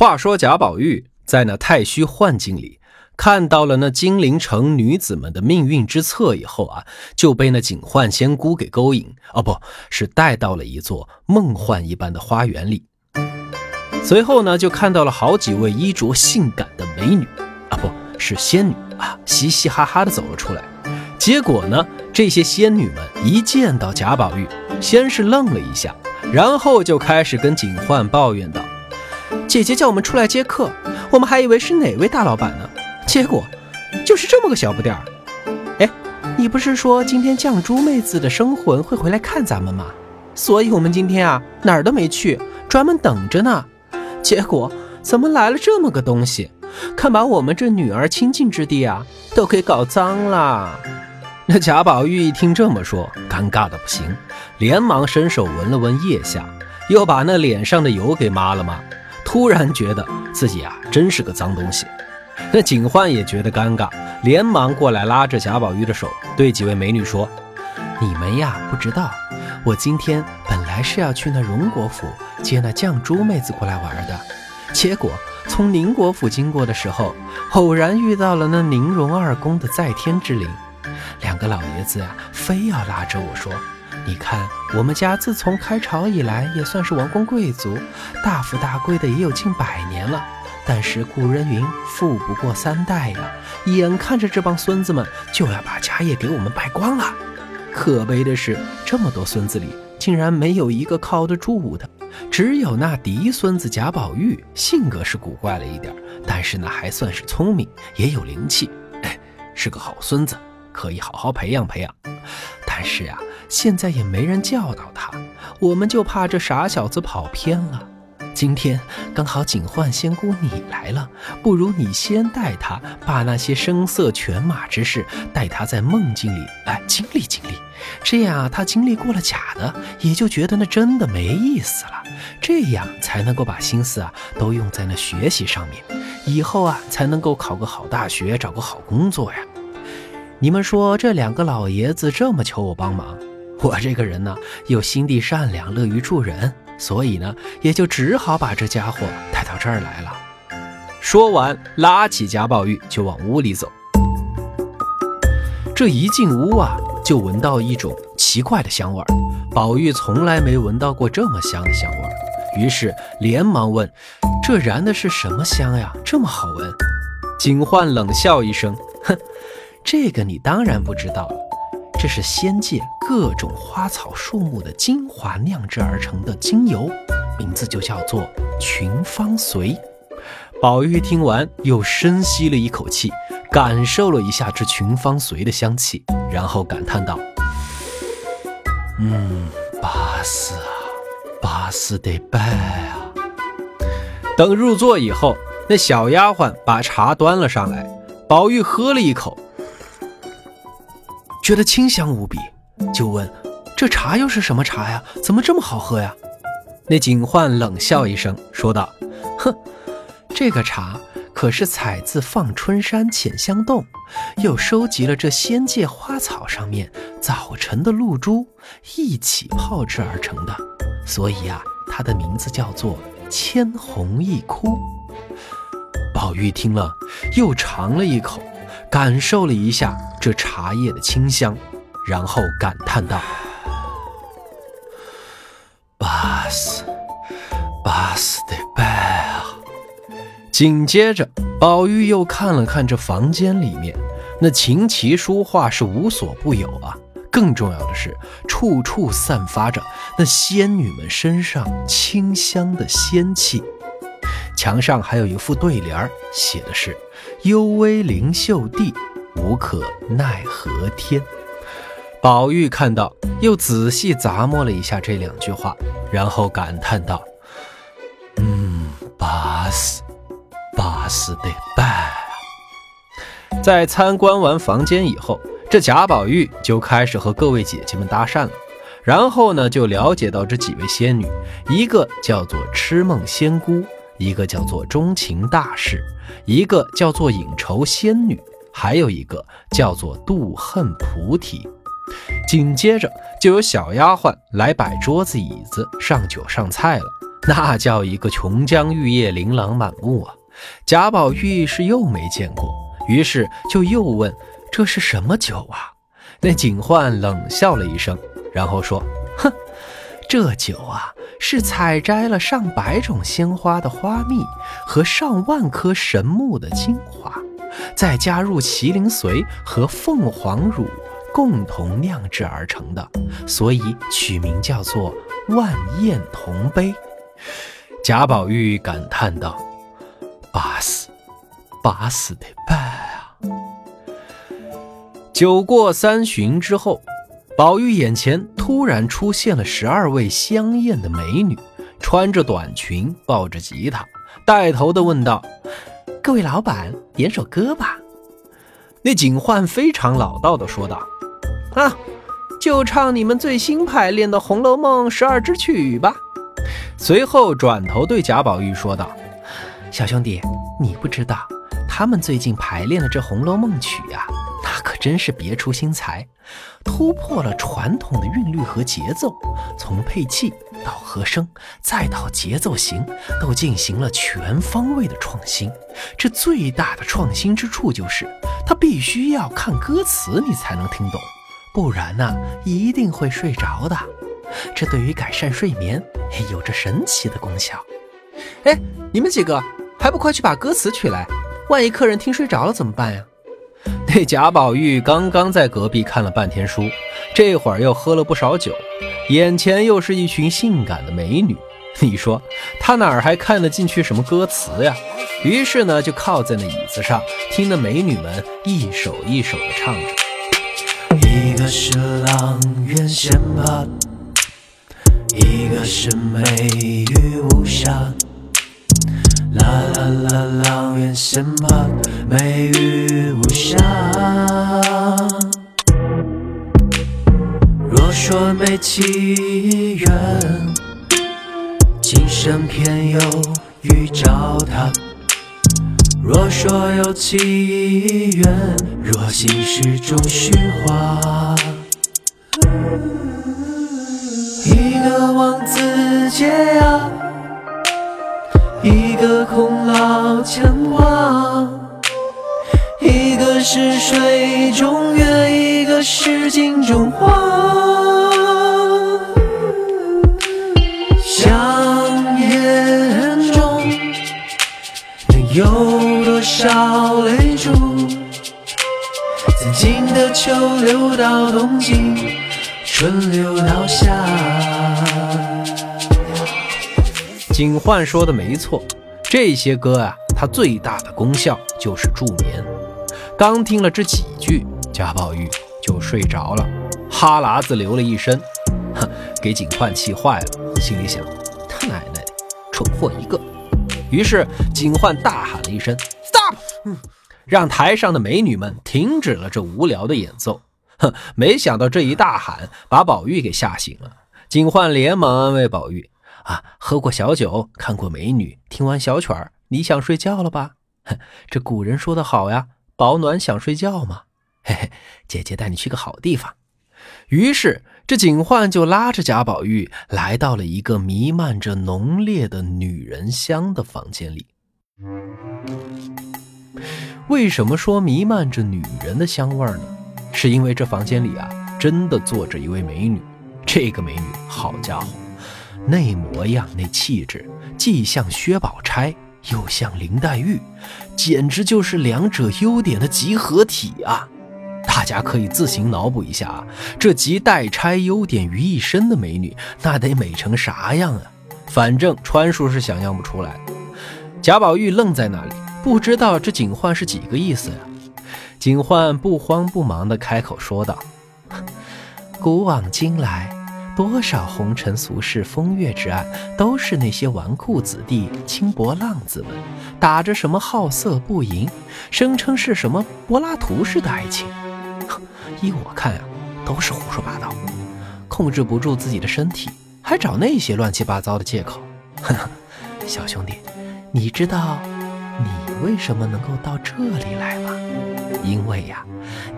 话说贾宝玉在那太虚幻境里看到了那金陵城女子们的命运之册以后啊，就被那警幻仙姑给勾引，哦，不是带到了一座梦幻一般的花园里。随后呢，就看到了好几位衣着性感的美女，啊，不是仙女啊，嘻嘻哈哈的走了出来。结果呢，这些仙女们一见到贾宝玉，先是愣了一下，然后就开始跟警幻抱怨道。姐姐叫我们出来接客，我们还以为是哪位大老板呢，结果就是这么个小不点儿。哎，你不是说今天绛珠妹子的生魂会回来看咱们吗？所以我们今天啊哪儿都没去，专门等着呢。结果怎么来了这么个东西？看把我们这女儿清净之地啊都给搞脏了。那贾宝玉一听这么说，尴尬的不行，连忙伸手闻了闻腋下，又把那脸上的油给抹了抹。突然觉得自己啊，真是个脏东西。那警幻也觉得尴尬，连忙过来拉着贾宝玉的手，对几位美女说：“你们呀，不知道，我今天本来是要去那荣国府接那绛珠妹子过来玩的，结果从宁国府经过的时候，偶然遇到了那宁荣二公的在天之灵，两个老爷子呀，非要拉着我说。”你看，我们家自从开朝以来，也算是王公贵族，大富大贵的也有近百年了。但是古人云，富不过三代呀，眼看着这帮孙子们就要把家业给我们败光了。可悲的是，这么多孙子里，竟然没有一个靠得住的，只有那嫡孙子贾宝玉，性格是古怪了一点，但是呢，还算是聪明，也有灵气，哎，是个好孙子，可以好好培养培养。但是呀。现在也没人教导他，我们就怕这傻小子跑偏了。今天刚好警幻仙姑你来了，不如你先带他，把那些声色犬马之事带他在梦境里哎经历经历，这样他经历过了假的，也就觉得那真的没意思了。这样才能够把心思啊都用在那学习上面，以后啊才能够考个好大学，找个好工作呀。你们说这两个老爷子这么求我帮忙？我这个人呢，又心地善良，乐于助人，所以呢，也就只好把这家伙带到这儿来了。说完，拉起贾宝玉就往屋里走。这一进屋啊，就闻到一种奇怪的香味儿。宝玉从来没闻到过这么香的香味儿，于是连忙问：“这燃的是什么香呀？这么好闻？”警幻冷笑一声：“哼，这个你当然不知道了。”这是仙界各种花草树木的精华酿制而成的精油，名字就叫做群芳髓。宝玉听完，又深吸了一口气，感受了一下这群芳髓的香气，然后感叹道：“嗯，巴适啊，巴适得拜啊！”等入座以后，那小丫鬟把茶端了上来，宝玉喝了一口。觉得清香无比，就问：“这茶又是什么茶呀？怎么这么好喝呀？”那警幻冷笑一声，说道：“哼，这个茶可是采自放春山浅香洞，又收集了这仙界花草上面早晨的露珠，一起泡制而成的，所以啊，它的名字叫做千红一窟。”宝玉听了，又尝了一口。感受了一下这茶叶的清香，然后感叹道：“巴斯，巴斯的拜啊！”紧接着，宝玉又看了看这房间里面，那琴棋书画是无所不有啊。更重要的是，处处散发着那仙女们身上清香的仙气。墙上还有一副对联，写的是。幽微灵秀地，无可奈何天。宝玉看到，又仔细咂摸了一下这两句话，然后感叹道：“嗯，巴适，巴适得办。”在参观完房间以后，这贾宝玉就开始和各位姐姐们搭讪了。然后呢，就了解到这几位仙女，一个叫做痴梦仙姑。一个叫做钟情大士，一个叫做影愁仙女，还有一个叫做妒恨菩提。紧接着就有小丫鬟来摆桌子椅子、上酒上菜了。那叫一个琼浆玉液、琳琅满目啊！贾宝玉是又没见过，于是就又问：“这是什么酒啊？”那警幻冷笑了一声，然后说：“哼，这酒啊，是采摘了上百种鲜花的花蜜和上万棵神木的精华，再加入麒麟髓和凤凰乳。”共同酿制而成的，所以取名叫做万艳同杯。贾宝玉感叹道：“巴死，巴死的办啊！”酒过三巡之后，宝玉眼前突然出现了十二位香艳的美女，穿着短裙，抱着吉他，带头的问道：“各位老板，点首歌吧。”那警幻非常老道的说道。啊，就唱你们最新排练的《红楼梦》十二支曲吧。随后转头对贾宝玉说道：“小兄弟，你不知道，他们最近排练的这《红楼梦》曲呀，那可真是别出心裁，突破了传统的韵律和节奏，从配器到和声，再到节奏型，都进行了全方位的创新。这最大的创新之处就是，他必须要看歌词，你才能听懂。”不然呢，一定会睡着的。这对于改善睡眠有着神奇的功效。哎，你们几个还不快去把歌词取来？万一客人听睡着了怎么办呀？那贾宝玉刚刚在隔壁看了半天书，这会儿又喝了不少酒，眼前又是一群性感的美女，你说他哪儿还看得进去什么歌词呀？于是呢，就靠在那椅子上，听那美女们一首一首的唱着。一个是阆苑仙葩，一个是美玉无瑕。啦啦啦，阆苑仙葩，美玉无瑕。说没奇缘，今生偏又遇着他。若说有奇缘，若心事终虚化。一个望子结啊，一个空老牵挂，一个是水中月，一个是镜中花。少泪珠，曾经的秋流到冬季，春流到夏。警幻说的没错，这些歌啊，它最大的功效就是助眠。刚听了这几句，贾宝玉就睡着了，哈喇子流了一身，哼，给警幻气坏了，心里想：他奶奶的，蠢货一个。于是警幻大喊了一声让台上的美女们停止了这无聊的演奏。哼，没想到这一大喊把宝玉给吓醒了。警幻连忙安慰宝玉：“啊，喝过小酒，看过美女，听完小曲儿，你想睡觉了吧？哼，这古人说的好呀，保暖想睡觉嘛。嘿嘿，姐姐带你去个好地方。”于是，这警幻就拉着贾宝玉来到了一个弥漫着浓烈的女人香的房间里。为什么说弥漫着女人的香味呢？是因为这房间里啊，真的坐着一位美女。这个美女，好家伙，那模样、那气质，既像薛宝钗，又像林黛玉，简直就是两者优点的集合体啊！大家可以自行脑补一下啊，这集代钗优点于一身的美女，那得美成啥样啊？反正川叔是想象不出来。贾宝玉愣在那里，不知道这警幻是几个意思呀？警幻不慌不忙地开口说道：“古往今来。”多少红尘俗世、风月之案，都是那些纨绔子弟、轻薄浪子们打着什么好色不淫，声称是什么柏拉图式的爱情。依我看啊，都是胡说八道，控制不住自己的身体，还找那些乱七八糟的借口。哼，小兄弟，你知道你为什么能够到这里来吗？因为呀，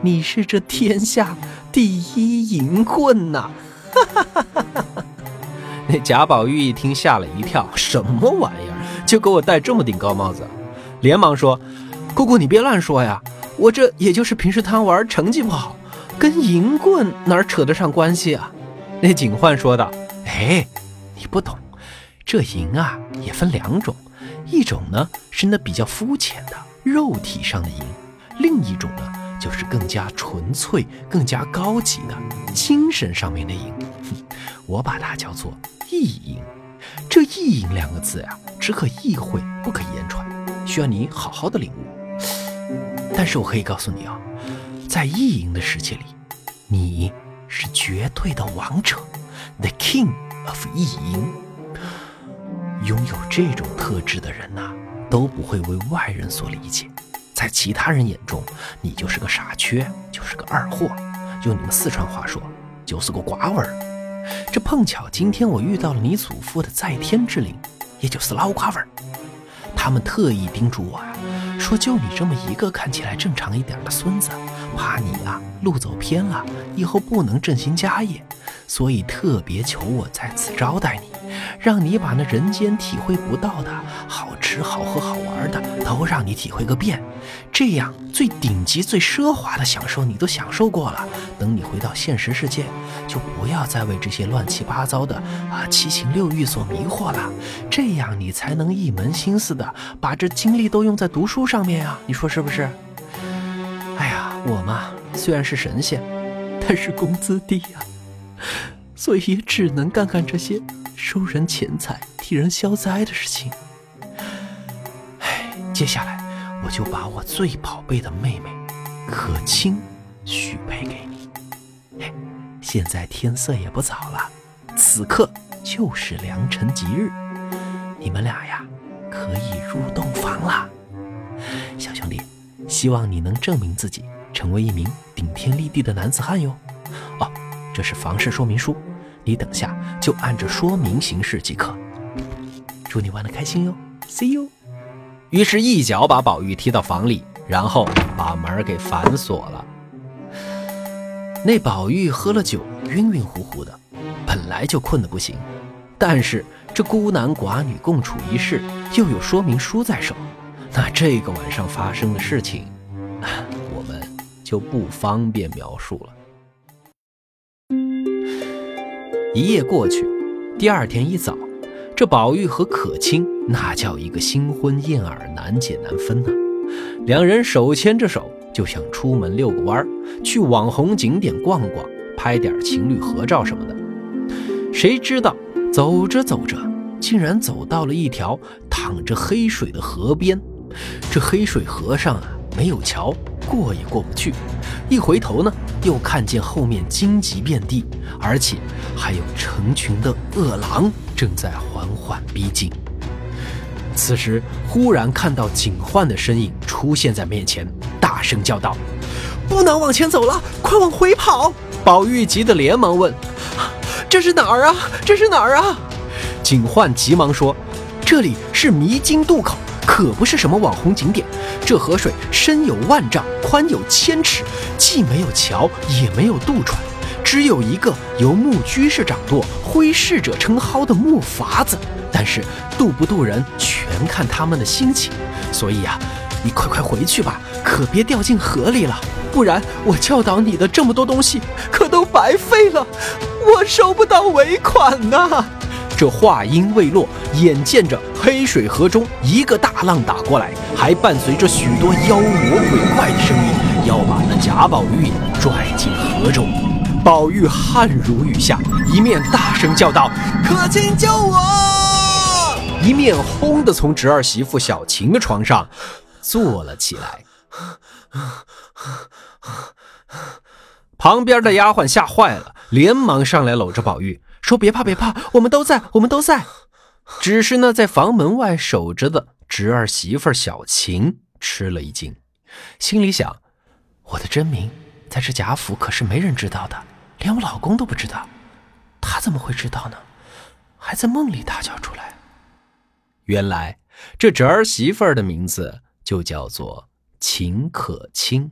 你是这天下第一淫棍呐！哈哈哈哈哈！那贾宝玉一听吓了一跳，什么玩意儿？就给我戴这么顶高帽子？连忙说：“姑姑你别乱说呀，我这也就是平时贪玩，成绩不好，跟银棍哪扯得上关系啊？”那警幻说道：“哎，你不懂，这银啊也分两种，一种呢是那比较肤浅的肉体上的赢，另一种呢就是更加纯粹、更加高级的精神上面的赢。我把它叫做意淫。这意淫两个字呀，只可意会，不可言传，需要你好好的领悟。但是我可以告诉你啊，在意淫的世界里，你。”是绝对的王者，The King of 意淫。拥有这种特质的人呐，都不会为外人所理解，在其他人眼中，你就是个傻缺，就是个二货。用你们四川话说，就是个瓜娃儿。这碰巧今天我遇到了你祖父的在天之灵，也就是老瓜娃儿。他们特意叮嘱我呀，说就你这么一个看起来正常一点的孙子。怕你啊路走偏了，以后不能振兴家业，所以特别求我在此招待你，让你把那人间体会不到的好吃好喝好玩的都让你体会个遍。这样最顶级最奢华的享受你都享受过了，等你回到现实世界，就不要再为这些乱七八糟的啊七情六欲所迷惑了。这样你才能一门心思的把这精力都用在读书上面啊！你说是不是？哎呀我嘛，虽然是神仙，但是工资低呀，所以也只能干干这些收人钱财、替人消灾的事情。唉，接下来我就把我最宝贝的妹妹可卿许配给你。嘿，现在天色也不早了，此刻就是良辰吉日，你们俩呀可以入洞房了。小兄弟，希望你能证明自己。成为一名顶天立地的男子汉哟！哦，这是房事说明书，你等下就按着说明行事即可。祝你玩的开心哟，See you。于是，一脚把宝玉踢到房里，然后把门给反锁了。那宝玉喝了酒，晕晕乎乎的，本来就困得不行，但是这孤男寡女共处一室，又有说明书在手，那这个晚上发生的事情。我们就不方便描述了。一夜过去，第二天一早，这宝玉和可卿那叫一个新婚燕尔，难解难分啊。两人手牵着手，就想出门遛个弯儿，去网红景点逛逛，拍点情侣合照什么的。谁知道走着走着，竟然走到了一条淌着黑水的河边。这黑水河上啊，没有桥。过也过不去，一回头呢，又看见后面荆棘遍地，而且还有成群的恶狼正在缓缓逼近。此时忽然看到警幻的身影出现在面前，大声叫道：“不能往前走了，快往回跑！”宝玉急得连忙问：“这是哪儿啊？这是哪儿啊？”警幻急忙说：“这里是迷津渡口。”可不是什么网红景点，这河水深有万丈，宽有千尺，既没有桥，也没有渡船，只有一个由木居士掌舵、挥逝者称号的木筏子。但是渡不渡人，全看他们的心情。所以呀，你快快回去吧，可别掉进河里了，不然我教导你的这么多东西，可都白费了，我收不到尾款呐。这话音未落，眼见着黑水河中一个大浪打过来，还伴随着许多妖魔鬼怪的声音，要把那贾宝玉拽进河中。宝玉汗如雨下，一面大声叫道：“可卿救我！”一面轰的从侄儿媳妇小晴的床上坐了起来。旁边的丫鬟吓坏了，连忙上来搂着宝玉。说别怕别怕，我们都在，我们都在。只是呢，在房门外守着的侄儿媳妇小晴吃了一惊，心里想：我的真名在这贾府可是没人知道的，连我老公都不知道，他怎么会知道呢？还在梦里大叫出来。原来这侄儿媳妇的名字就叫做秦可卿。